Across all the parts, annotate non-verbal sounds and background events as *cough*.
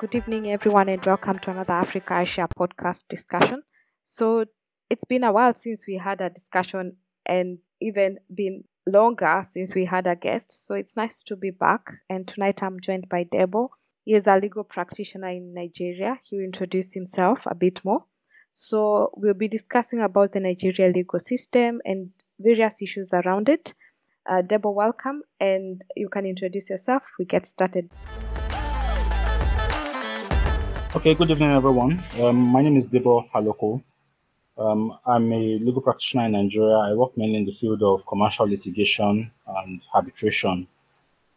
Good evening, everyone, and welcome to another Africa Asia podcast discussion. So, it's been a while since we had a discussion, and even been longer since we had a guest. So, it's nice to be back. And tonight I'm joined by Debo. He is a legal practitioner in Nigeria. He will introduce himself a bit more. So, we'll be discussing about the Nigeria legal system and various issues around it. Uh, Debo, welcome, and you can introduce yourself. We get started. Okay, good evening, everyone. Um, my name is Debo Haloko. Um, I'm a legal practitioner in Nigeria. I work mainly in the field of commercial litigation and arbitration.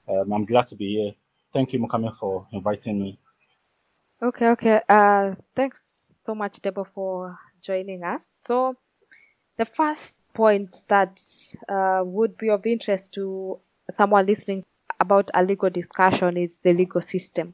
Um, I'm glad to be here. Thank you, Mukame, for inviting me. Okay, okay. Uh, thanks so much, Debo, for joining us. So, the first point that uh, would be of interest to someone listening about a legal discussion is the legal system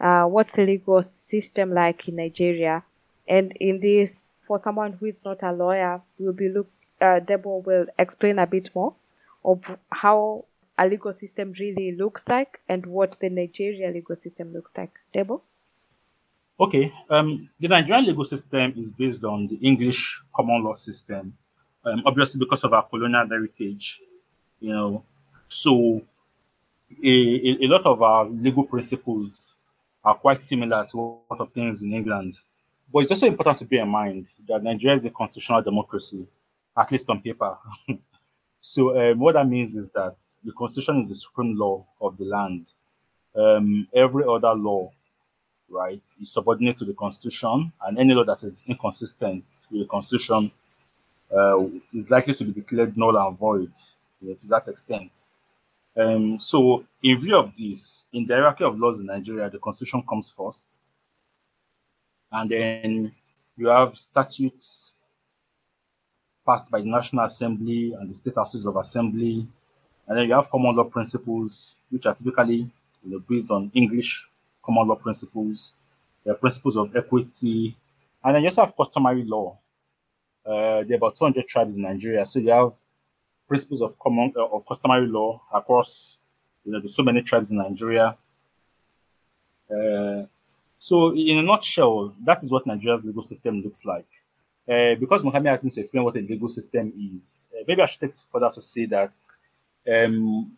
uh, what's the legal system like in Nigeria? And in this, for someone who is not a lawyer, will be look. Uh, Debo will explain a bit more of how a legal system really looks like and what the Nigeria legal system looks like. Debo. Okay, um, the Nigerian legal system is based on the English common law system, um, obviously because of our colonial heritage, you know. So, a, a, a lot of our legal principles are quite similar to what obtains in England. But it's also important to bear in mind that Nigeria is a constitutional democracy, at least on paper. *laughs* so um, what that means is that the constitution is the supreme law of the land. Um, every other law, right, is subordinate to the constitution, and any law that is inconsistent with the constitution uh, is likely to be declared null and void you know, to that extent. Um, so, in view of this, in the hierarchy of laws in Nigeria, the constitution comes first, and then you have statutes passed by the National Assembly and the state houses of assembly, and then you have common law principles, which are typically you know, based on English common law principles, the principles of equity, and then you also have customary law. Uh, there are about 200 tribes in Nigeria, so you have principles of common uh, of customary law across you know there's so many tribes in Nigeria. Uh, so in a nutshell, that is what Nigeria's legal system looks like. Uh, because asked me to explain what a legal system is, uh, maybe I should take further to say that um,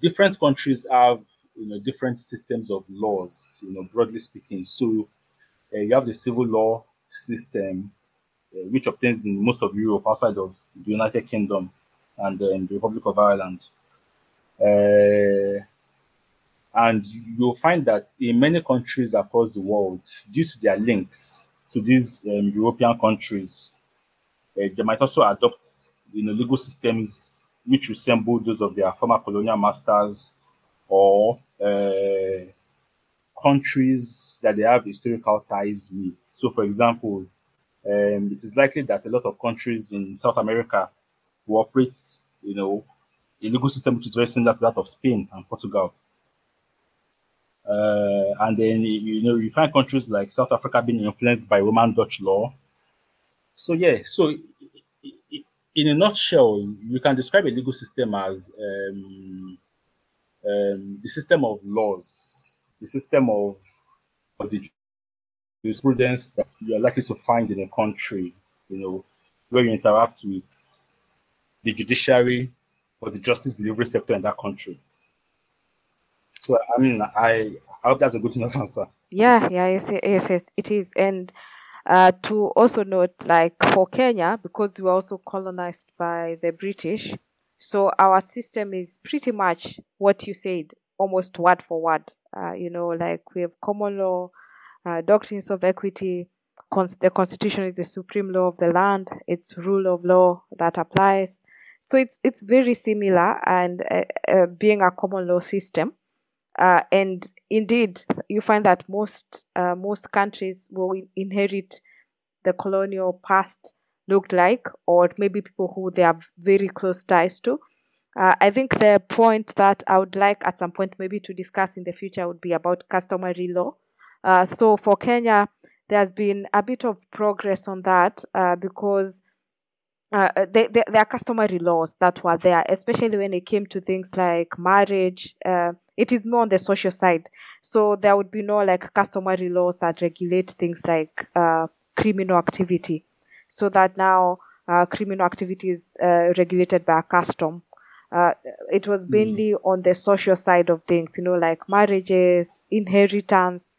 different countries have you know different systems of laws, you know, broadly speaking. So uh, you have the civil law system, which obtains in most of Europe outside of the United Kingdom and um, the Republic of Ireland. Uh, and you'll find that in many countries across the world, due to their links to these um, European countries, uh, they might also adopt you know, legal systems which resemble those of their former colonial masters or uh, countries that they have historical ties with. So, for example, um, it is likely that a lot of countries in South America who operate, you know, a legal system which is very similar to that of Spain and Portugal. Uh, and then you know you find countries like South Africa being influenced by Roman Dutch law. So yeah, so in a nutshell, you can describe a legal system as um, um, the system of laws, the system of, of the jurisprudence that you are likely to find in a country, you know, where you interact with the judiciary or the justice delivery sector in that country. So I mean, I, I hope that's a good enough answer. Yeah, yeah, yes, yes, yes it is. And uh, to also note, like for Kenya, because we were also colonized by the British, so our system is pretty much what you said, almost word for word. Uh, you know, like we have common law, uh, doctrines of equity. Cons- the constitution is the supreme law of the land. It's rule of law that applies. So it's it's very similar and uh, uh, being a common law system. Uh, and indeed, you find that most uh, most countries will inherit the colonial past looked like, or maybe people who they have very close ties to. Uh, I think the point that I would like at some point maybe to discuss in the future would be about customary law. Uh, so for Kenya, there's been a bit of progress on that uh, because uh, uh, they, they, there are customary laws that were there, especially when it came to things like marriage, uh, it is more on the social side. So there would be no like customary laws that regulate things like uh, criminal activity. So that now uh, criminal activity is uh, regulated by a custom. Uh, it was mainly on the social side of things, you know, like marriages, inheritance,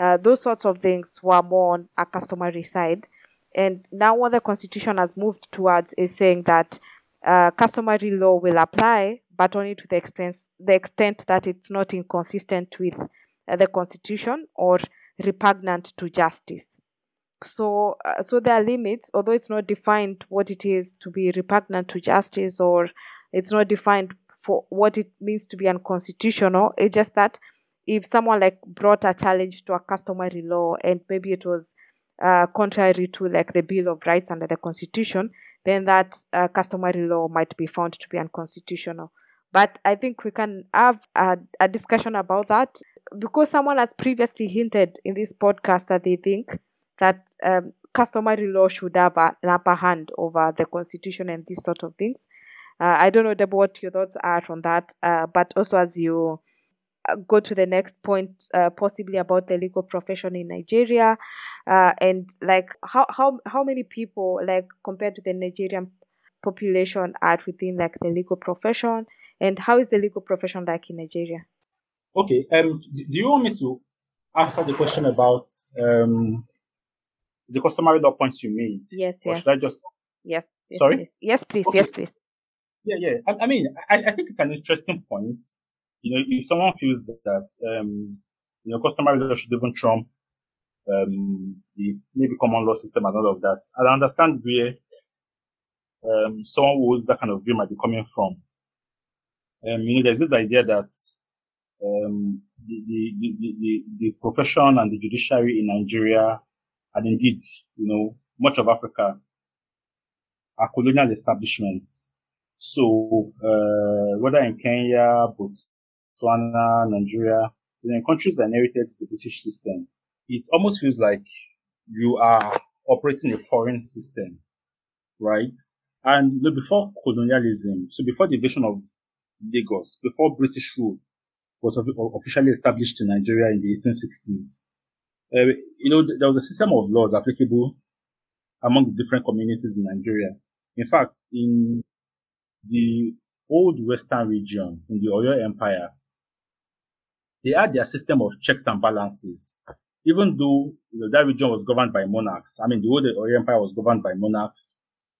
uh, those sorts of things were more on a customary side. And now what the constitution has moved towards is saying that uh, customary law will apply, but only to the extent the extent that it's not inconsistent with uh, the constitution or repugnant to justice. So, uh, so there are limits, although it's not defined what it is to be repugnant to justice, or it's not defined for what it means to be unconstitutional. It's just that if someone like brought a challenge to a customary law and maybe it was uh, contrary to like the Bill of Rights under the Constitution, then that uh, customary law might be found to be unconstitutional. But I think we can have a, a discussion about that because someone has previously hinted in this podcast that they think that um, customary law should have a, an upper hand over the constitution and these sort of things. Uh, I don't know, Deb, what your thoughts are on that. Uh, but also, as you go to the next point, uh, possibly about the legal profession in Nigeria, uh, and like how how how many people, like compared to the Nigerian population, are within like the legal profession, and how is the legal profession like in Nigeria? Okay. Um. Do you want me to answer the question about um the customary law points you made? Yes. Or Yes. should I just? Yes. yes Sorry? please. Yes, please. Okay. Yes, please. Yeah, yeah. I, I mean, I, I think it's an interesting point. You know, if someone feels that, um, you know, customary law should even trump um, the maybe common law system and all of that, I understand where um, someone who that kind of view might be coming from. Um, you know, there's this idea that um, the, the, the, the, profession and the judiciary in Nigeria, and indeed, you know, much of Africa, are colonial establishments. So, uh, whether in Kenya, Botswana, Nigeria, you countries that inherited the British system, it almost feels like you are operating a foreign system, right? And you know, before colonialism, so before the invasion of Lagos, before British rule was officially established in Nigeria in the 1860s, uh, you know, there was a system of laws applicable among the different communities in Nigeria. In fact, in the old Western region, in the Oyo Empire, they had their system of checks and balances. Even though you know, that region was governed by monarchs, I mean, the old Oyo Empire was governed by monarchs.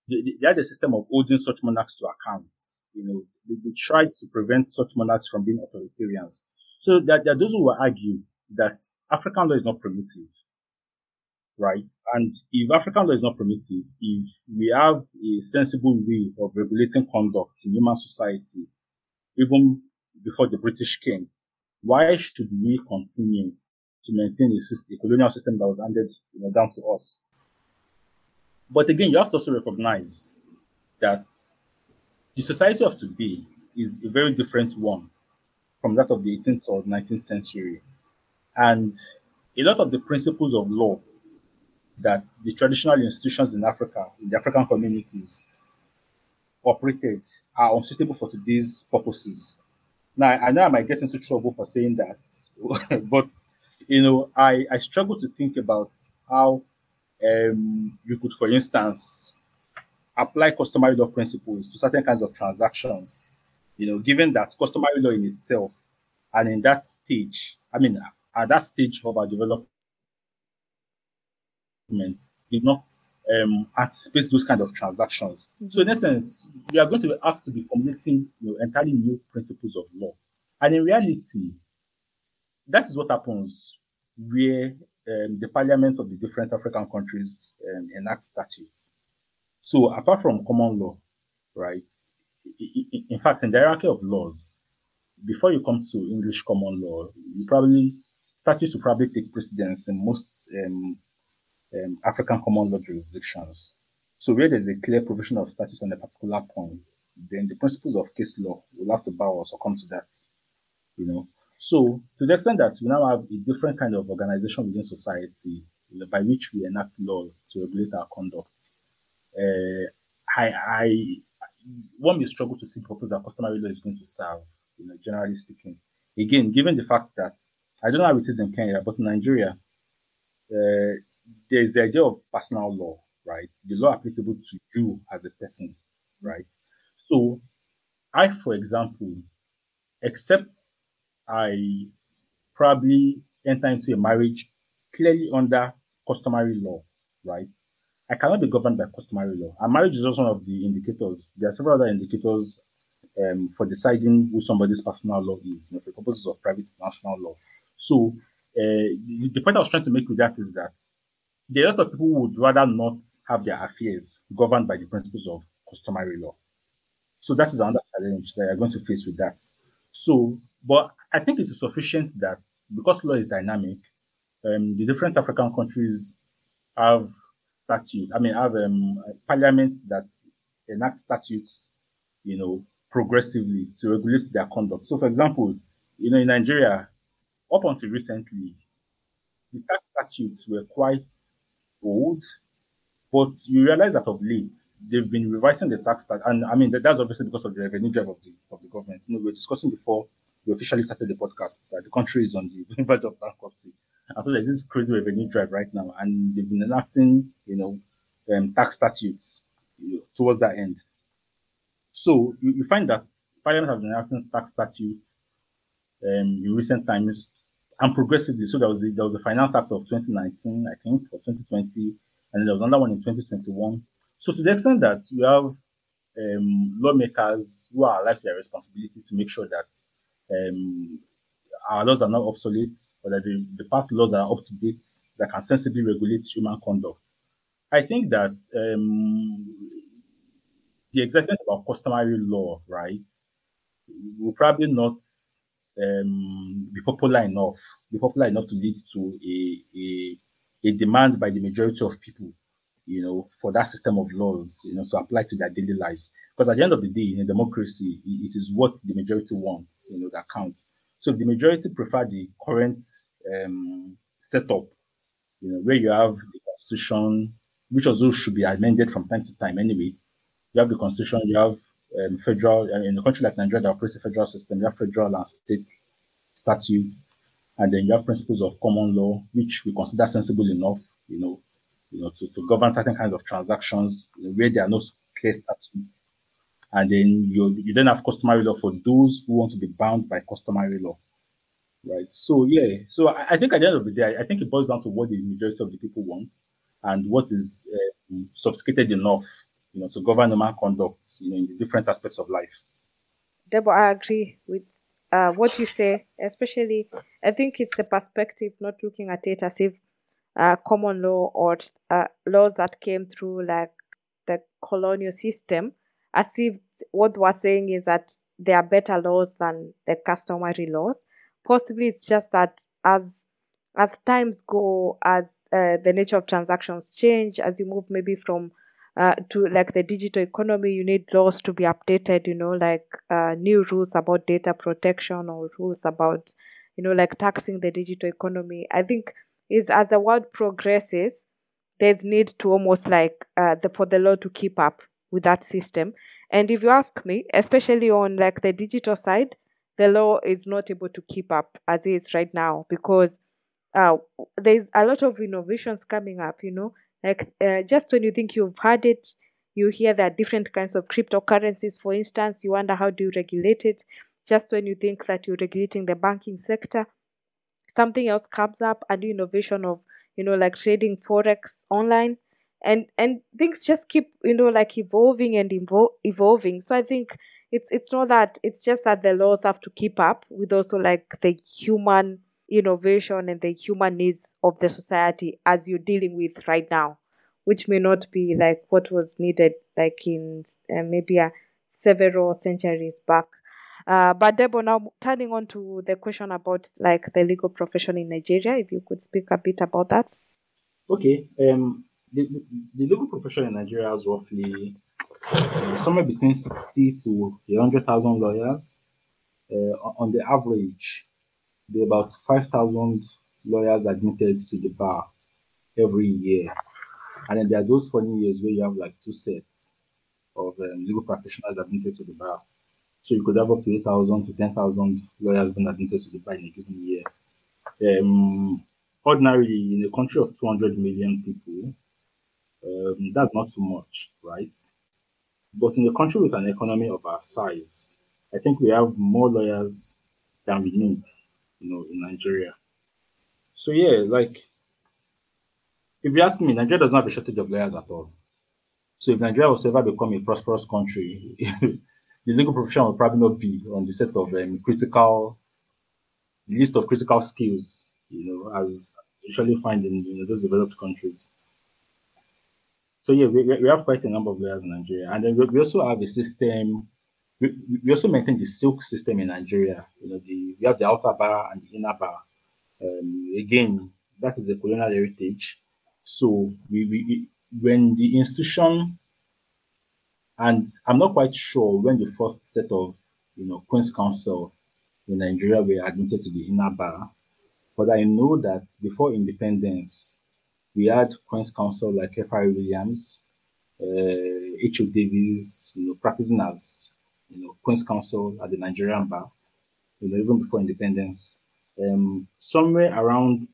They, they- they had a system of holding such monarchs to account. You know, they, they tried to prevent such monarchs from being authoritarians. So there, there are those who will argue that African law is not primitive right? And if African law is not primitive, if we have a sensible way of regulating conduct in human society, even before the British came, why should we continue to maintain a, system, a colonial system that was handed you know, down to us? But again, you have to also recognize that the society of today is a very different one from that of the 18th or 19th century. And a lot of the principles of law that the traditional institutions in Africa, in the African communities, operated are unsuitable for today's purposes. Now, I know I might get into trouble for saying that, *laughs* but you know, I, I struggle to think about how um, you could, for instance, apply customary law principles to certain kinds of transactions. You know, given that customary law in itself, and in that stage, I mean, at that stage of our development did not um, anticipate those kind of transactions. So in essence, we are going to have to be formulating you know, entirely new principles of law. And in reality, that is what happens where um, the parliaments of the different African countries um, enact statutes. So apart from common law, right? In fact, in the hierarchy of laws, before you come to English common law, you probably statutes will probably take precedence in most um, um, African common law jurisdictions. So where there's a clear provision of statute on a particular point, then the principles of case law will have to bow or succumb to that. You know. So to the extent that we now have a different kind of organization within society by which we enact laws to regulate our conduct, uh, I, I one may struggle to see the purpose that customary law is going to serve, you know, generally speaking. again, given the fact that I don't know how it is in Kenya, but in Nigeria, uh, there's the idea of personal law, right? The law applicable to you as a person, right? So, I, for example, except I probably enter into a marriage clearly under customary law, right? I cannot be governed by customary law. And marriage is also one of the indicators. There are several other indicators um, for deciding who somebody's personal law is, you know, for purposes of private international law. So uh, the, the point I was trying to make with that is that there are a lot of people who would rather not have their affairs governed by the principles of customary law. So that is another challenge that you're going to face with that. So, but I think it is sufficient that because law is dynamic, um, the different African countries have statutes. I mean, have um, parliaments that enact statutes, you know, progressively to regulate their conduct. So, for example, you know, in Nigeria, up until recently, the tax statutes were quite old, but you realize that of late they've been revising the tax statute, and I mean that, that's obviously because of the revenue drive of the of the government. You know, we were discussing before we officially started the podcast that the country is on the *laughs* verge of bankruptcy, and so there's this crazy revenue drive right now, and they've been enacting, you know, um, tax statutes you know, towards that end. So you, you find that Parliament has been enacting tax statutes um, in recent times and progressively. So there was a, there was a Finance Act of 2019, I think, or 2020, and there was another one in 2021. So to the extent that you have um, lawmakers who are alive to their responsibility to make sure that um, our laws are not obsolete, or that the, the past laws are up to date, that can sensibly regulate human conduct. I think that um, the existence of customary law, right, will probably not um, be popular enough, be popular enough to lead to a, a, a demand by the majority of people, you know, for that system of laws, you know, to apply to their daily lives. Because at the end of the day, in a democracy, it is what the majority wants, you know, that counts. So the majority prefer the current um, setup, you know, where you have the constitution, which also should be amended from time to time anyway. You have the constitution, you have um, federal, uh, in a country like Nigeria that operates a federal system, you have federal and state statutes, and then you have principles of common law, which we consider sensible enough, you know, you know, to, to govern certain kinds of transactions you know, where there are no clear statutes. And then you, you then have customary law for those who want to be bound by customary law. Right. So yeah. So I, I think at the end of the day, I, I, think it boils down to what the majority of the people want and what is um, sophisticated enough you know, to govern human conduct, you know, in the different aspects of life. Deborah, I agree with uh, what you say, especially I think it's the perspective, not looking at it as if uh, common law or uh, laws that came through like the colonial system, as if what we're saying is that there are better laws than the customary laws. Possibly it's just that as as times go, as uh, the nature of transactions change, as you move maybe from uh, to like the digital economy, you need laws to be updated, you know, like uh, new rules about data protection or rules about, you know, like taxing the digital economy. I think is as the world progresses, there's need to almost like uh, the for the law to keep up with that system. And if you ask me, especially on like the digital side, the law is not able to keep up as it is right now because uh, there's a lot of innovations coming up, you know, like uh, just when you think you've had it, you hear there are different kinds of cryptocurrencies, for instance, you wonder how do you regulate it. Just when you think that you're regulating the banking sector, something else comes up, a new innovation of, you know, like trading forex online. And and things just keep, you know, like evolving and evo- evolving. So I think it's it's not that it's just that the laws have to keep up with also like the human innovation and the human needs of the society as you're dealing with right now, which may not be like what was needed like in uh, maybe a several centuries back. Uh, but Debo, now turning on to the question about like the legal profession in Nigeria, if you could speak a bit about that. Okay. Um, the, the legal profession in Nigeria has roughly uh, somewhere between 60 to 100,000 lawyers. Uh, on the average, there are about 5,000 lawyers admitted to the bar every year. And then there are those funny years where you have like two sets of um, legal practitioners admitted to the bar. So you could have up to 8,000 to 10,000 lawyers being admitted to the bar in a given year. Um, ordinarily, in a country of 200 million people, um, that's not too much, right? But in a country with an economy of our size, I think we have more lawyers than we need, you know, in Nigeria. So yeah, like if you ask me, Nigeria doesn't have a shortage of lawyers at all. So if Nigeria was ever become a prosperous country, *laughs* the legal profession will probably not be on the set of um, critical list of critical skills, you know, as usually find in you know, those developed countries. So yeah, we, we have quite a number of lawyers in Nigeria, and then we, also have a system. We, we also maintain the silk system in Nigeria. You know, the we have the outer bar and the inner bar. Um, again, that is a colonial heritage. So we, we when the institution, and I'm not quite sure when the first set of you know Queen's Counsel in Nigeria were admitted to the inner bar, but I know that before independence, we had Queen's Counsel like F.R. Williams, uh, H.O. Davies, you know, practicing as you know Queen's Counsel at the Nigerian bar, you know, even before independence. Um, somewhere around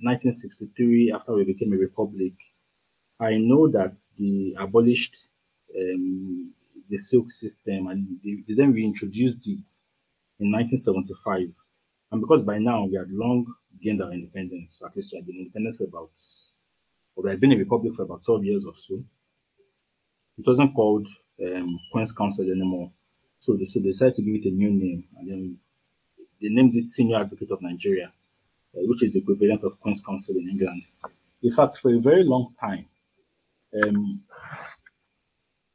1963, after we became a republic, I know that they abolished um, the silk system and they, they then reintroduced it in 1975. And because by now we had long gained our independence, at least we had been independent for about, or we had been a republic for about 12 years or so, it wasn't called um, Queen's Counsel anymore. So they, so they decided to give it a new name and then they named it Senior Advocate of Nigeria, uh, which is the equivalent of Queen's Counsel in England. In fact, for a very long time, um,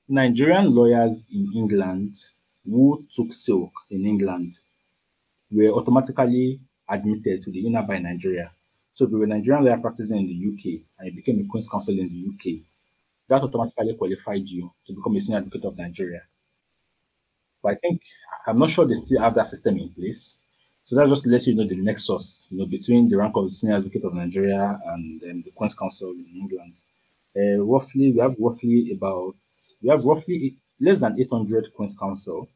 Nigerian lawyers in England who took silk in England were automatically admitted to the inner in Nigeria. So if you were a Nigerian lawyer practicing in the UK and you became a Queen's Counsel in the UK, that automatically qualified you to become a senior advocate of Nigeria. But I think I'm not sure they still have that system in place. So that just lets you know the nexus, you know, between the rank of the senior advocate of Nigeria and um, the Queen's Counsel in England. Uh, roughly, we have roughly about we have roughly less than 800 Queen's Counsel,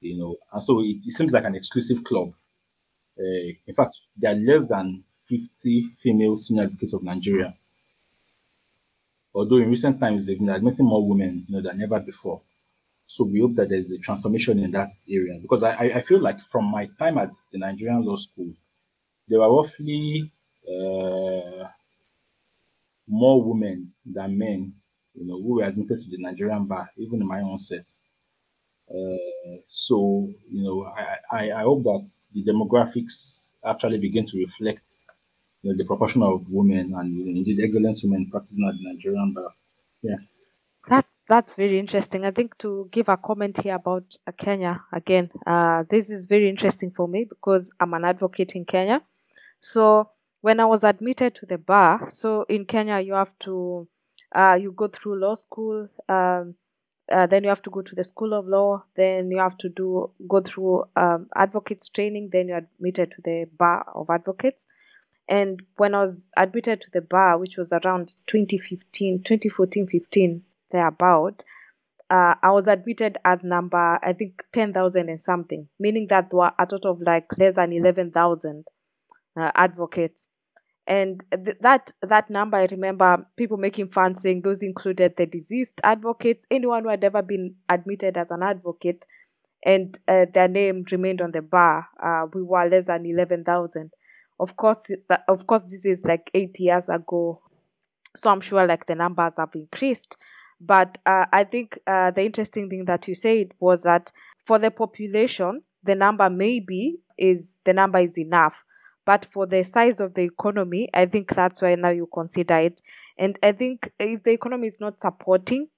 you know, and so it, it seems like an exclusive club. Uh, in fact, there are less than 50 female senior advocates of Nigeria. Although in recent times they've been admitting more women, you know, than ever before. So we hope that there's a transformation in that area because I, I feel like from my time at the Nigerian law school, there were roughly uh, more women than men, you know, who were admitted to the Nigerian bar, even in my own set. Uh, so, you know, I, I, I hope that the demographics actually begin to reflect you know, the proportion of women and you know, indeed excellent women practicing at the Nigerian bar. Yeah. That's very interesting. I think to give a comment here about Kenya again, uh, this is very interesting for me because I'm an advocate in Kenya. So when I was admitted to the bar, so in Kenya you have to uh, you go through law school, um, uh, then you have to go to the school of law, then you have to do go through um, advocates training, then you're admitted to the bar of advocates. And when I was admitted to the bar, which was around 2015, 2014, 15, thereabout, uh, I was admitted as number, I think, 10,000 and something, meaning that there were a total of like less than 11,000 uh, advocates. And th- that that number i remember people making fun saying those included the deceased advocates anyone who had ever been admitted as an advocate and uh, their name remained on the bar uh, we were less than 11000 of course of course this is like 8 years ago so i'm sure like the numbers have increased but uh, i think uh, the interesting thing that you said was that for the population the number maybe is the number is enough but for the size of the economy, I think that's why now you consider it. And I think if the economy is not supporting,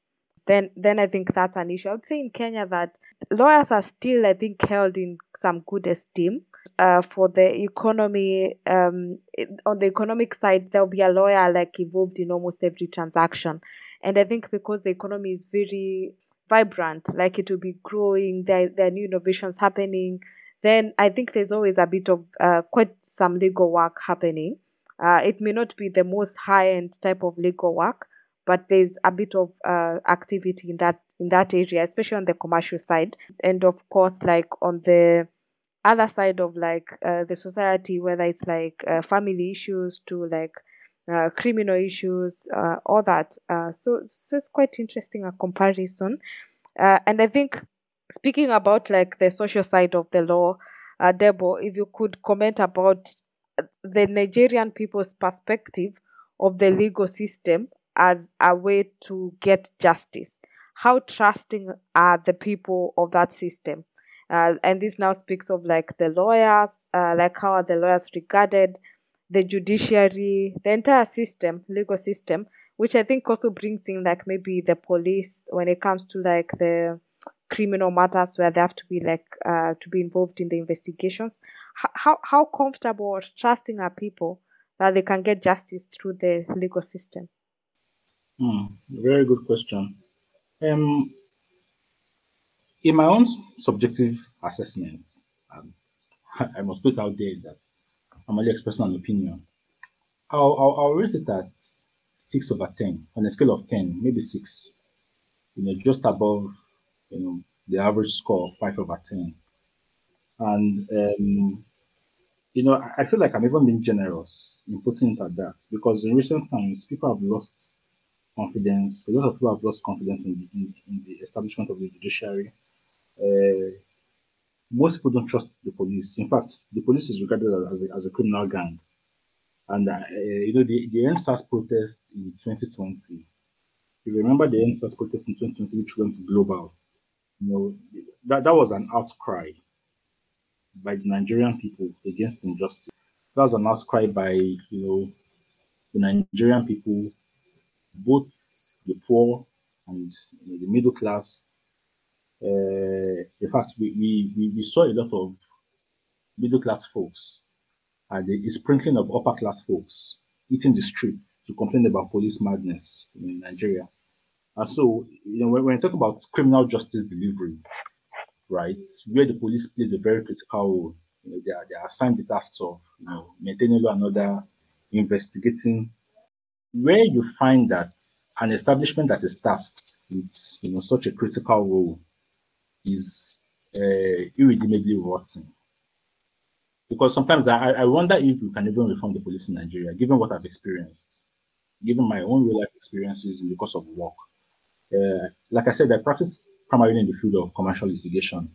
then then I think that's an issue. I would say in Kenya that lawyers are still, I think, held in some good esteem. Uh, for the economy, um, on the economic side, there'll be a lawyer like involved in almost every transaction. And I think because the economy is very vibrant, like it will be growing, there, there are new innovations happening, then I think there's always a bit of uh, quite some legal work happening. Uh, it may not be the most high end type of legal work, but there's a bit of uh, activity in that in that area, especially on the commercial side. And of course, like on the other side of like uh, the society, whether it's like uh, family issues to like uh, criminal issues, uh, all that. Uh, so, so it's quite interesting a comparison. Uh, and I think speaking about like the social side of the law, uh, Debo, if you could comment about the Nigerian people's perspective of the legal system as a way to get justice. How trusting are the people of that system? Uh, and this now speaks of like the lawyers, uh, like how are the lawyers regarded, the judiciary, the entire system, legal system, which I think also brings in like maybe the police when it comes to like the criminal matters where they have to be like uh, to be involved in the investigations. How how comfortable or trusting are people that they can get justice through the legal system? Hmm, very good question. Um, in my own subjective assessments, um, *laughs* I must put out there that I'm only expressing an opinion. I'll, I'll, I'll rate it at six over ten on a scale of ten, maybe six. You know, just above, you know, the average score five over ten. And um, you know, I I feel like I'm even being generous in putting it at that because in recent times people have lost confidence. A lot of people have lost confidence in the, in, in the establishment of the judiciary. Uh, most people don't trust the police. In fact, the police is regarded as a, as a criminal gang. And, uh, you know, the, the EndSARS protest in 2020, if you remember the EndSARS protest in 2020, which went global, you know, that, that was an outcry by the Nigerian people against injustice. That was an outcry by, you know, the Nigerian people, both the poor and you know, the middle class, Eh, in fact, we, we, we, saw a lot of middle class folks and the sprinkling of upper class folks eating the streets to complain about police madness in Nigeria. And so, you know, when, when talk about criminal justice delivery, right, where the police plays a very critical role, you know, they are, they are assigned the tasks of, you know, maintaining law and order, investigating, where you find that an establishment that is tasked with, you know, such a critical role is uh, irredeemably rotten. Because sometimes I, I wonder if we can even reform the police in Nigeria, given what I've experienced, given my own real life experiences in the course of work. Uh, like I said, I practice primarily in the field of commercial litigation.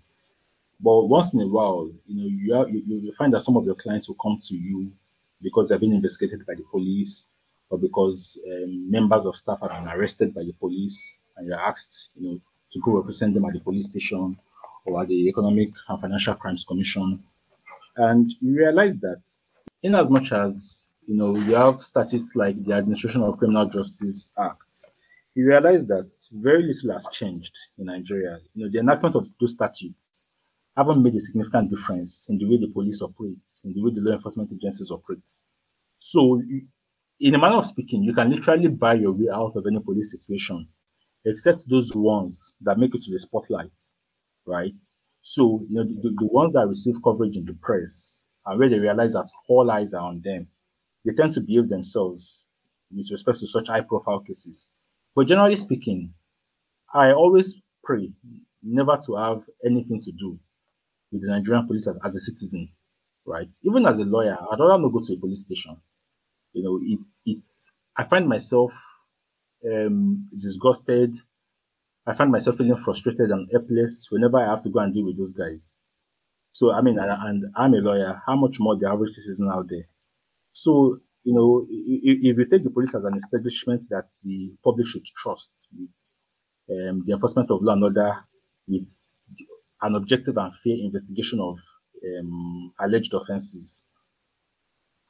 But once in a while, you know, you, are, you, you find that some of your clients will come to you because they've been investigated by the police or because um, members of staff have been arrested by the police and you're asked, you know, to go represent them at the police station or at the Economic and Financial Crimes Commission. And you realize that in as much as you know you have statutes like the Administration of Criminal Justice Act, you realize that very little has changed in Nigeria. You know, the enactment of those statutes haven't made a significant difference in the way the police operates, in the way the law enforcement agencies operate. So, in a manner of speaking, you can literally buy your way out of any police situation except those ones that make it to the spotlight, right? So, you know, the, the ones that receive coverage in the press and where they realize that all eyes are on them, they tend to behave themselves with respect to such high profile cases. But generally speaking, I always pray never to have anything to do with the Nigerian police as, as a citizen, right? Even as a lawyer, I'd rather not go to a police station. You know, it's, it's, I find myself um, disgusted. I find myself feeling frustrated and helpless whenever I have to go and deal with those guys. So, I mean, and, I'm a lawyer. How much more the average citizen out there? So, you know, if, if you take the police as an establishment that the public should trust with um, the enforcement of law and order, with an objective and fair investigation of um, alleged offenses,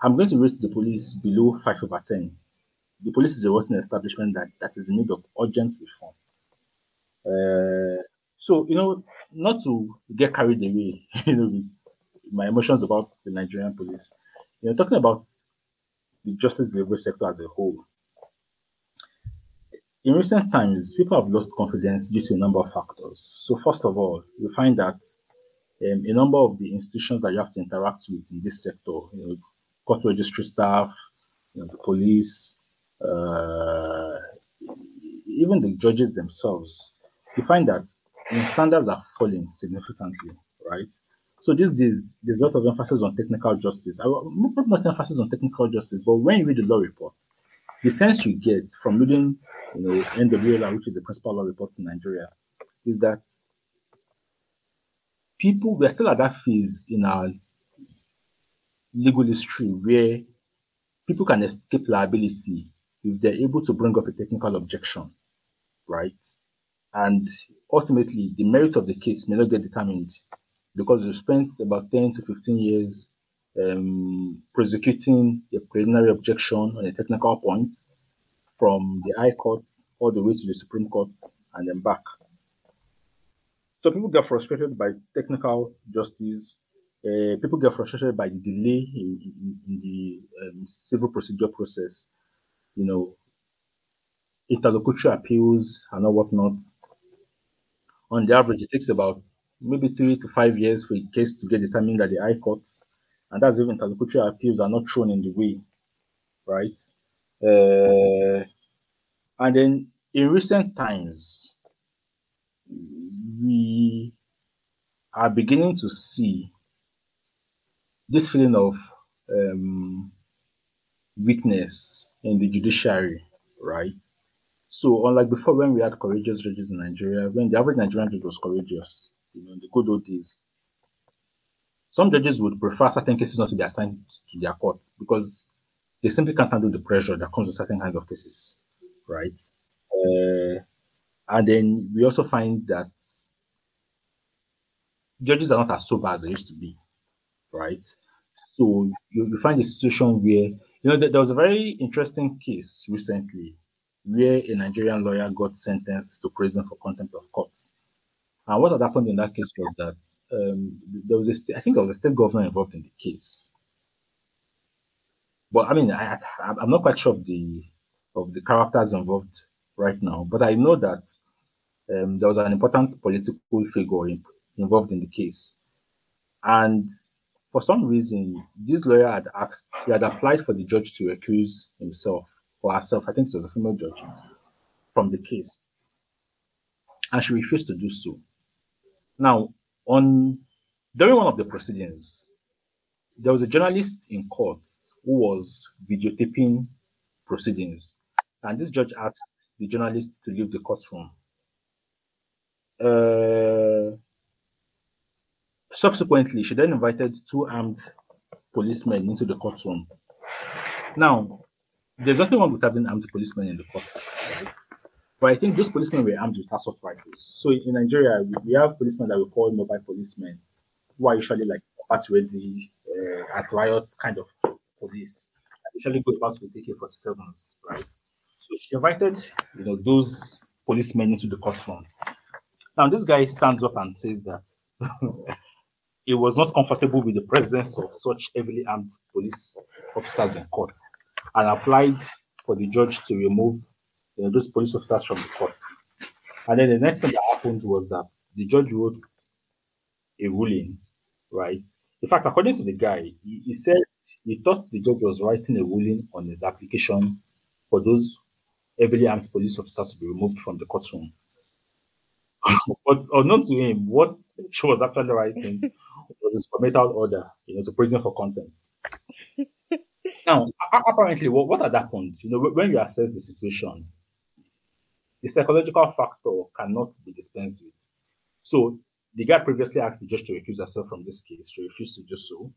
I'm going to rate the police below 5 over 10 the police is a rotten establishment that, that is in need of urgent reform. Uh, so, you know, not to get carried away, *laughs* you know, with my emotions about the Nigerian police, you know, talking about the justice delivery sector as a whole. In recent times, people have lost confidence due to a number of factors. So, first of all, you find that um, a number of the institutions that you have to interact with in this sector, you know, court registry staff, you know, the police, Uh, even the judges themselves, you find that standards are falling significantly, right? So these days, there's a lot of emphasis on technical justice. I not not emphasis on technical justice, but when you read the law reports, the sense you get from reading, you know, NWLR, which is the principal law report in Nigeria, is that people we're still at that phase in our legal history where people can escape liability if they're able to bring up a technical objection, right? And ultimately, the merits of the case may not get determined because you spent about 10 to 15 years um, prosecuting a preliminary objection on a technical point from the High Court all the way to the Supreme Court and then back. So people get frustrated by technical justice. Uh, people get frustrated by the delay in, in, in the um, civil procedure process. You know, interlocutory appeals and all whatnot. On the average, it takes about maybe three to five years for a case to get determined at the High Courts, and that's even interlocutory appeals are not thrown in the way, right? Uh, and then in recent times, we are beginning to see this feeling of um, weakness in the judiciary, right? So, unlike before, when we had courageous judges in Nigeria, when the average Nigerian judge was courageous, you know, in the good old days, some judges would prefer certain cases not to be assigned to their courts because they simply can't handle the pressure that comes with certain kinds of cases, right? Uh, and then we also find that judges are not as sober as they used to be, right? So you, you find a situation where, you know, there, was a very interesting case recently where a Nigerian lawyer got sentenced to prison for contempt of court. And what had happened in that case was that um, there was a, st- I think there was a state governor involved in the case. But I mean, I, I'm not quite sure of the of the characters involved right now, but I know that um, there was an important political figure in, involved in the case. And for some reason, this lawyer had asked, he had applied for the judge to recuse himself or herself, I think it was a female judge, from the case. And she refused to do so. Now, on during one of the proceedings, there was a journalist in court who was videotaping proceedings. And this judge asked the journalist to leave the courtroom. Uh, subsequently, she then invited two armed policemen into the courtroom. Now, there's nothing wrong with having armed policemen in the court, right? But I think those policemen were armed with assault rifles. So in Nigeria, we have policemen that we call mobile policemen, who are usually like party ready, uh, at riot kind of police. They usually go about with AK-47s, right? So she invited, you know, those policemen into the courtroom. Now this guy stands up and says that *laughs* he was not comfortable with the presence of such heavily armed police officers in court and applied for the judge to remove those police officers from the court. And then the next thing that happened was that the judge wrote a ruling, right? In fact, according to the guy, he, he said he thought the judge was writing a ruling on his application for those heavily armed police officers to be removed from the courtroom. *laughs* but unknown to him, what *laughs* she was actually writing was a committal order, you know, to prison for contempt. *laughs* now, apparently, what, what had happened, you know, when you assess the situation, the psychological factor cannot be dispensed with. So the guy previously asked the judge to recuse herself from this case. She refused to do so.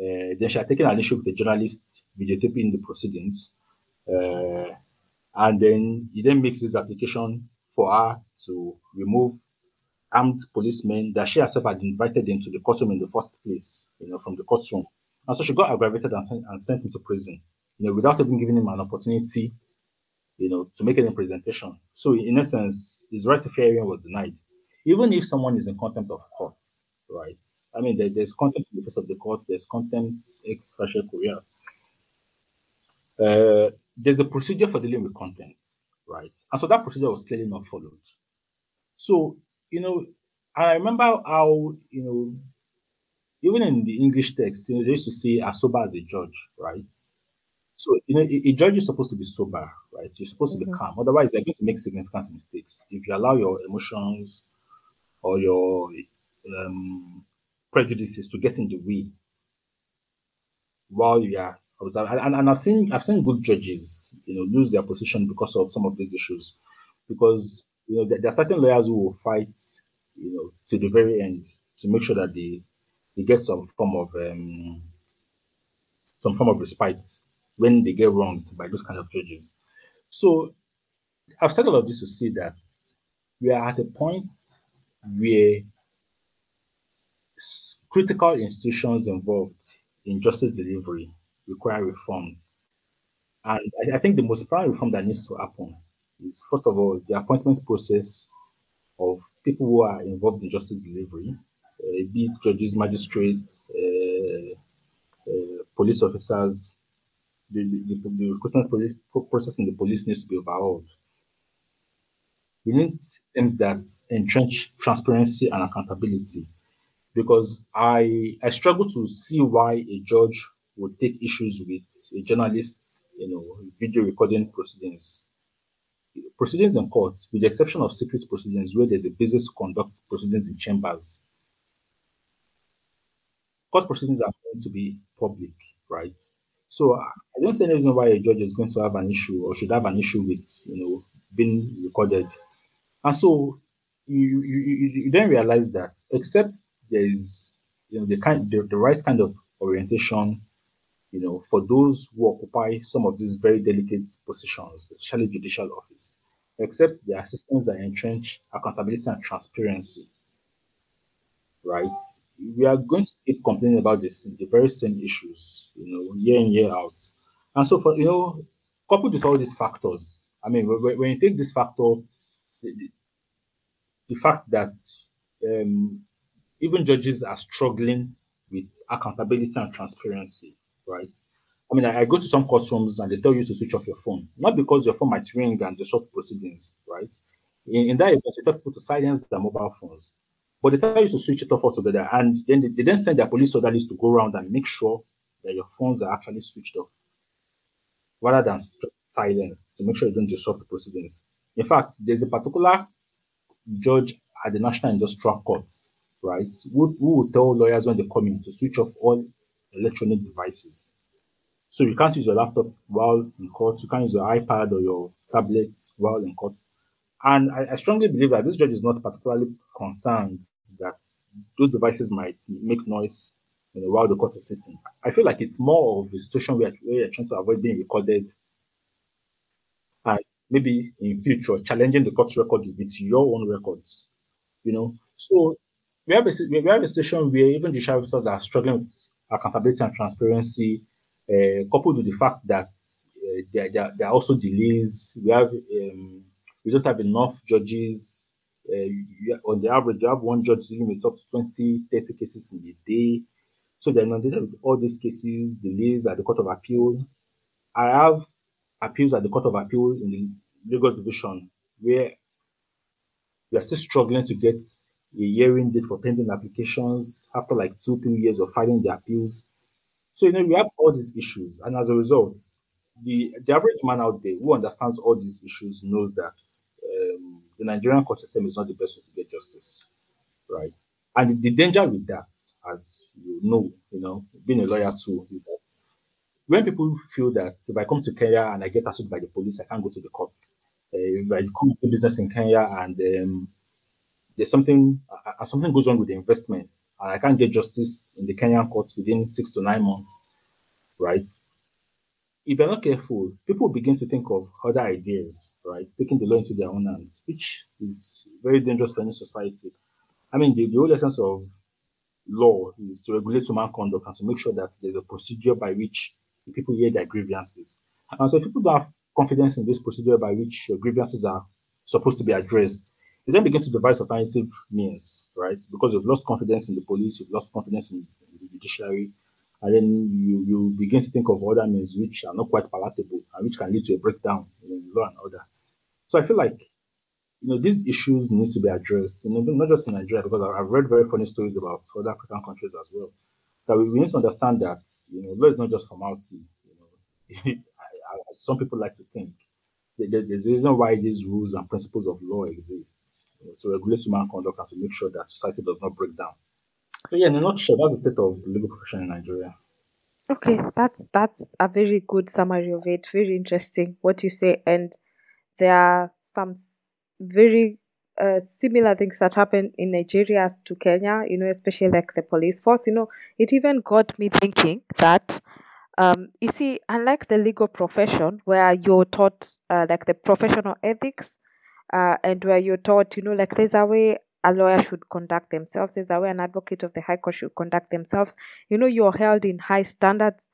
Uh, then she had taken an issue with the journalist videotaping the proceedings. Uh, and then he then makes his application for her to remove armed policemen that she herself had invited into the courtroom in the first place, you know, from the courtroom. And so she got aggravated and sent, and sent him to prison, you know, without even giving him an opportunity, you know, to make any presentation. So in essence, his right to fair hearing was denied. Even if someone is in contempt of court, right? I mean, there, there's contempt in the face of the court, there's contempt ex facie curiae. Uh, there's a procedure for dealing with contempt, right? And so that procedure was clearly not followed. So, you know, I remember how, you know, even in the English text, you know, they used to say as sober as a judge, right? So, you know, a, a judge is supposed to be sober, right? You're supposed to be Mhm. calm. Otherwise, you're going to make significant mistakes. If you allow your emotions or your um, prejudices to get in the way while you are observing. And, and I've seen I've seen good judges, you know, lose their position because of some of these issues. Because you know there, are certain lawyers who will fight, you know, to the very end to make sure that they they get some form of um, some form of respite when they get wronged by those kind of judges. So I've said all of this to say that we are at a point where critical institutions involved in justice delivery require reform. And I, I think the most primary reform that needs to happen is, first of all, the appointment process of people who are involved in justice delivery, uh, be it judges, magistrates, uh, police officers. The, the, the, the recruitment process in the police needs to be overhauled. We need systems that entrench transparency and accountability because I I struggle to see why a judge would take issues with a journalist's you know video recording proceedings. Proceedings in courts, with the exception of secret proceedings where there's a basis to conduct proceedings in chambers, court proceedings are going to be public, right? So I don't see any reason why a judge is going to have an issue or should have an issue with you know being recorded. And so you you, you, you then realize that except there is you know the kind the, the right kind of orientation, you know, for those who occupy some of these very delicate positions, especially judicial office, except the assistants that entrench accountability and transparency, right? We are going to keep complaining about this the very same issues, you know, year in, year out. And so for you know, coupled with all these factors, I mean, when, you take this factor, the, the, the fact that um, even judges are struggling with accountability and transparency, right? I mean, I, I go to some courtrooms and they tell you to switch off your phone, not because your phone might ring and disrupt proceedings, right? In, in that event, they tell people to silence their mobile phones, but they tell you to switch it off altogether, and then they, they then send their police orderlies to go around and make sure that your phones are actually switched off, rather than silenced to make sure you don't disrupt proceedings. In fact, there's a particular judge at the National Industrial Courts, right, who, who will tell lawyers when they come in to switch off all electronic devices. So you can't use your laptop while in court, you can't use your iPad or your tablet while in court. And I, I strongly believe that this judge is not particularly concerned that those devices might make noise you know, while the court is sitting. I feel like it's more of a situation where, where you're trying to avoid being recorded and maybe in future challenging the court's record with your own records. You know, so we have a we have a situation where even judicial officers are struggling with accountability and transparency, uh, coupled with the fact that uh, there, there, there are also delays. We have um, we don't have enough judges. Uh, on the average, you have one judge dealing with up to 20, 30 cases in a day. So they're inundated with all these cases, delays at the Court of Appeal. I have appeals at the Court of Appeal in the Lagos Division where we are still struggling to get a hearing date for pending applications after like two, three years of filing the appeals. So, you know, we have all these issues. And as a result, the, the average man out there who understands all these issues knows that um, the Nigerian court system is not the best way to get justice, right? And the danger with that, as you know, you know, being a lawyer too, is that when people feel that if I come to Kenya and I get assaulted by the police, I can't go to the courts. Uh, if I come to business in Kenya and um, there's something uh, uh, something goes wrong with the investments and I can't get justice in the Kenyan courts within six to nine months, right? If you're not careful, people begin to think of other ideas, right? Taking the law into their own hands, which is very dangerous for any society. I mean, the, the whole essence of law is to regulate human conduct and to make sure that there's a procedure by which people hear their grievances. And so if people don't have confidence in this procedure by which grievances are supposed to be addressed, you then begin to devise alternative means, right? Because you've lost confidence in the police, you've lost confidence in, the judiciary, and then you, you begin to think of other means which are not quite palatable and which can lead to a breakdown in law and order. So I feel like you know, these issues need to be addressed, you know, not just in Nigeria, because I've read very funny stories about other African countries as well. That we we need to understand that, you know, law is not just formality. You know, *laughs* as some people like to think. There's a reason why these rules and principles of law exist you know, to regulate human conduct and to make sure that society does not break down. So yeah, in a nutshell, that's the state of the legal profession in Nigeria. Okay, that's that's a very good summary of it. Very interesting what you say, and there are some very uh, similar things that happen in Nigeria as to Kenya. You know, especially like the police force. You know, it even got me thinking that. Um, you see, unlike the legal profession, where you're taught uh, like the professional ethics, uh, and where you're taught, you know, like there's a way a lawyer should conduct themselves, there's a way an advocate of the High Court should conduct themselves. You know, you're held in high standards.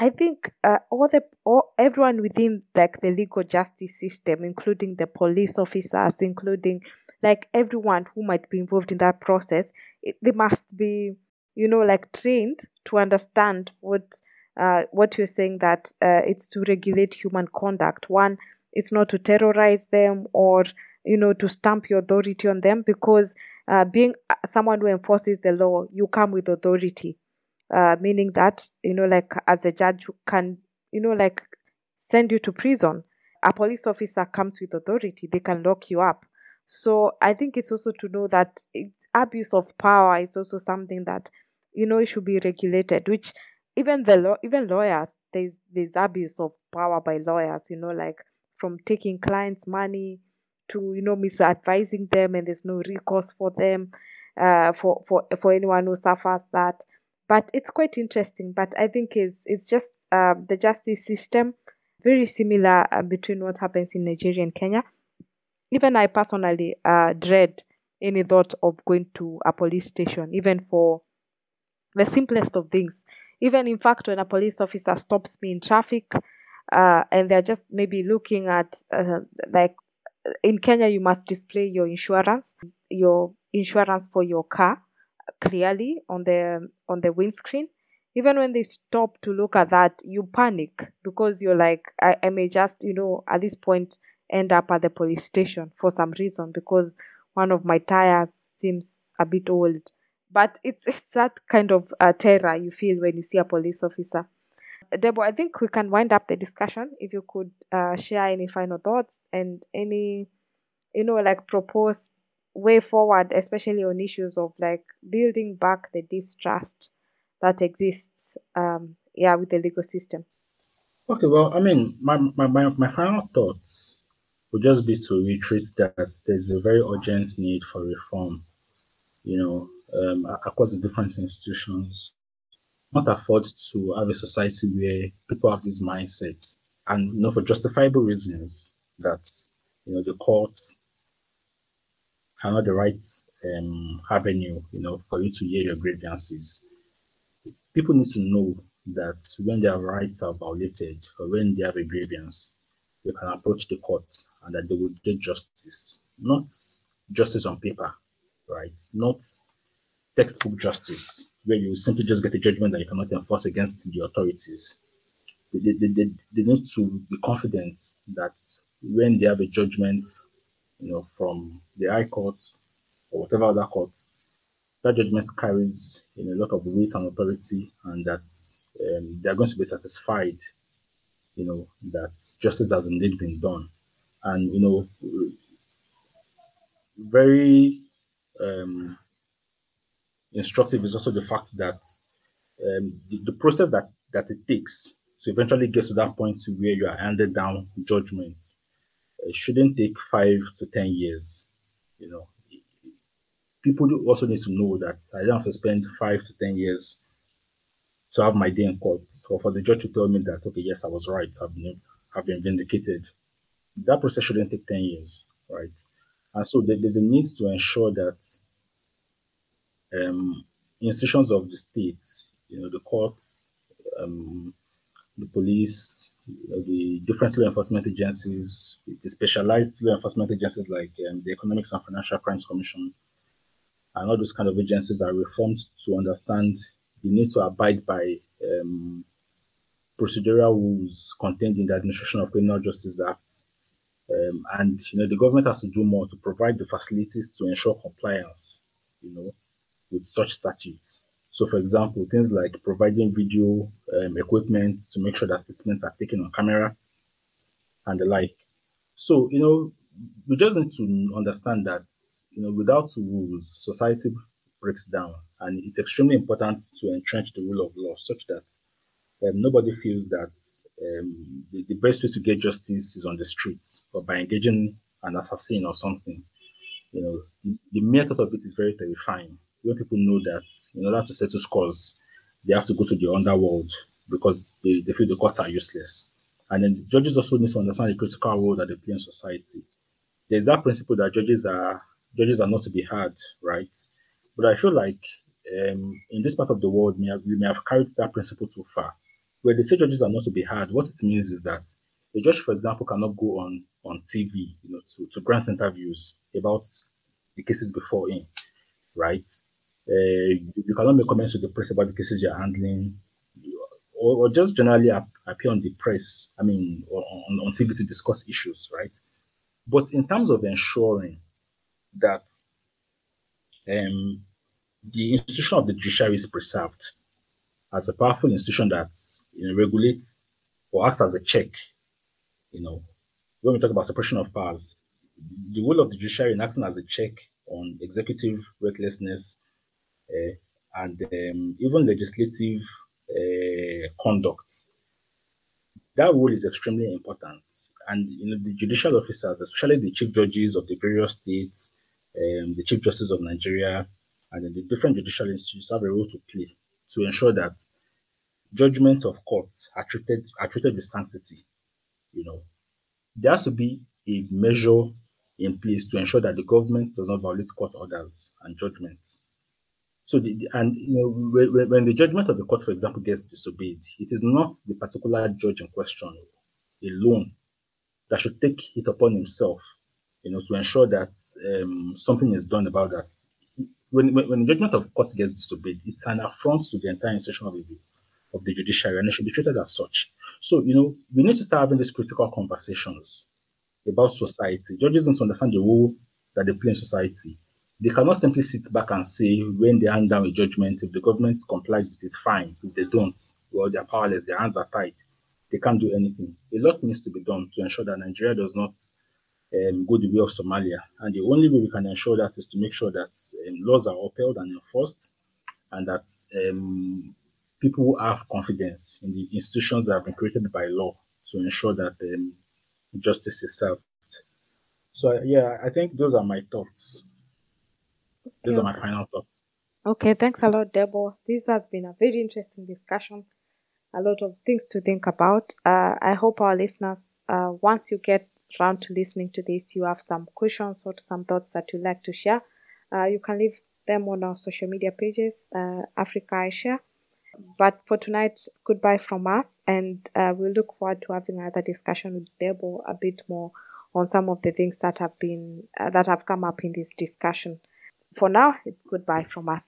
I think uh, all the all everyone within like the legal justice system, including the police officers, including like everyone who might be involved in that process, it, they must be, you know, like trained to understand what uh, what you're saying that uh, it's to regulate human conduct. One, it's not to terrorize them or you know to stamp your authority on them because uh, being uh, someone who enforces the law you come with authority. Uh, meaning that you know like as a judge you can you know like send you to prison. A police officer comes with authority. They can lock you up. So i think it's also to know that abuse of power is also something that you know it should be regulated which even the law even lawyers there's there's abuse of power by lawyers you know like from taking clients money to you know misadvising them and there's no recourse for them uh, for for for anyone who suffers that. But it's quite interesting but i think it's it's just uh, the justice system very similar uh, between what happens in nigeria and kenya. Even i personally uh, dread any thought of going to a police station even for the simplest of things even in fact when a police officer stops me in traffic uh, and they're just maybe looking at uh, like in Kenya, you must display your insurance, your insurance for your car clearly on the on the windscreen. Even when they stop to look at that, you panic because you're like, I, I may just, you know, at this point end up at the police station for some reason because one of my tires seems a bit old. But it's it's that kind of uh, terror you feel when you see a police officer. Debo, I think we can wind up the discussion. If you could uh, share any final thoughts and any, you know, like proposed way forward, especially on issues of like building back the distrust that exists, um, yeah, with the legal system. Okay, well, I mean, my, my, my, my final thoughts would just be to reiterate that there's a very urgent need for reform, you know, um, across the different institutions not afford to have a society where people have these mindsets and you know for justifiable reasons that you know the courts are not the right um, avenue you know for you to hear your grievances. People need to know that when their rights are violated or when they have a grievance, they can approach the courts and that they will get justice, not justice on paper, right? Not textbook justice, where you simply just get a judgment that you cannot enforce against the authorities. They, they, they, they need to be confident that when they have a judgment, you know, from the High Court or whatever other court, that judgment carries you know, a lot of weight and authority, and that um, they are going to be satisfied, you know, that justice has indeed been done. And you know, very um, instructive is also the fact that um, the, the, process that, that it takes to eventually get to that point to where you are handed down judgments it shouldn't take five to ten years. You know, people also need to know that I don't have to spend five to ten years to have my day in court, or for the judge to tell me that okay, yes, I was right, I've been, I've been vindicated. That process shouldn't take ten years, right? And so there's a need to ensure that um, institutions of the state, you know, the courts, um, the police, you know, the different law enforcement agencies, the specialized law enforcement agencies like um, the Economics and Financial Crimes Commission, and all those kind of agencies are reformed to understand the need to abide by um, procedural rules contained in the Administration of Criminal Justice Act. Um, and you know the government has to do more to provide the facilities to ensure compliance. You know, with such statutes. So, for example, things like providing video um, equipment to make sure that statements are taken on camera, and the like. So, you know, we just need to understand that, you know, without rules, society breaks down. And it's extremely important to entrench the rule of law such that um, nobody feels that um, the, the, best way to get justice is on the streets or by engaging an assassin or something. You know, the mere thought of it is very terrifying. When people know that in order to settle scores, they have to go to the underworld because they, they feel the courts are useless. And then the judges also need to understand the critical role that they play in society. There's that principle that judges are judges are not to be heard, right? But I feel like um, in this part of the world, we, have, we may have carried that principle too far. Where they say judges are not to be heard, what it means is that a judge, for example, cannot go on on TV, you know, to, to grant interviews about the cases before him, right? Uh, you cannot make comments to the press about the cases you're handling, or, or just generally appear on the press, I mean, on, on TV to discuss issues, right? But in terms of ensuring that um, the institution of the judiciary is preserved as a powerful institution that you know, regulates or acts as a check, you know, when we talk about separation of powers, the role of the judiciary in acting as a check on executive recklessness and um, even legislative uh, conduct. That role is extremely important. And you know, the judicial officers, especially the chief judges of the various states, um, the chief justice of Nigeria, and the different judicial institutes have a role to play to ensure that judgments of courts are treated are treated with sanctity. You know, there has to be a measure in place to ensure that the government does not violate court orders and judgments. So, the, and you know, when, the judgment of the court, for example, gets disobeyed, it is not the particular judge in question alone that should take it upon himself, you know, to ensure that um, something is done about that. When, when, when the judgment of court gets disobeyed, it's an affront to the entire institution of the, of the judiciary, and it should be treated as such. So, you know, we need to start having these critical conversations about society. Judges to understand the role that they play in society. They cannot simply sit back and say, when they hand down a judgment, if the government complies with it, fine. If they don't, well, they're powerless, their hands are tied. They can't do anything. A lot needs to be done to ensure that Nigeria does not um, go the way of Somalia. And the only way we can ensure that is to make sure that um, laws are upheld and enforced and that um, people have confidence in the institutions that have been created by law to ensure that um, justice is served. So yeah, I think those are my thoughts. Those are my final thoughts. Okay, thanks a lot, Debo. This has been a very interesting discussion. A lot of things to think about. Uh, I hope our listeners, uh, once you get around to listening to this, you have some questions or some thoughts that you'd like to share. Uh, you can leave them on our social media pages, uh, Africa iShare but for tonight, goodbye from us, and uh, we'll look forward to having another discussion with Debo a bit more on some of the things that have been uh, that have come up in this discussion. For now, it's goodbye from us.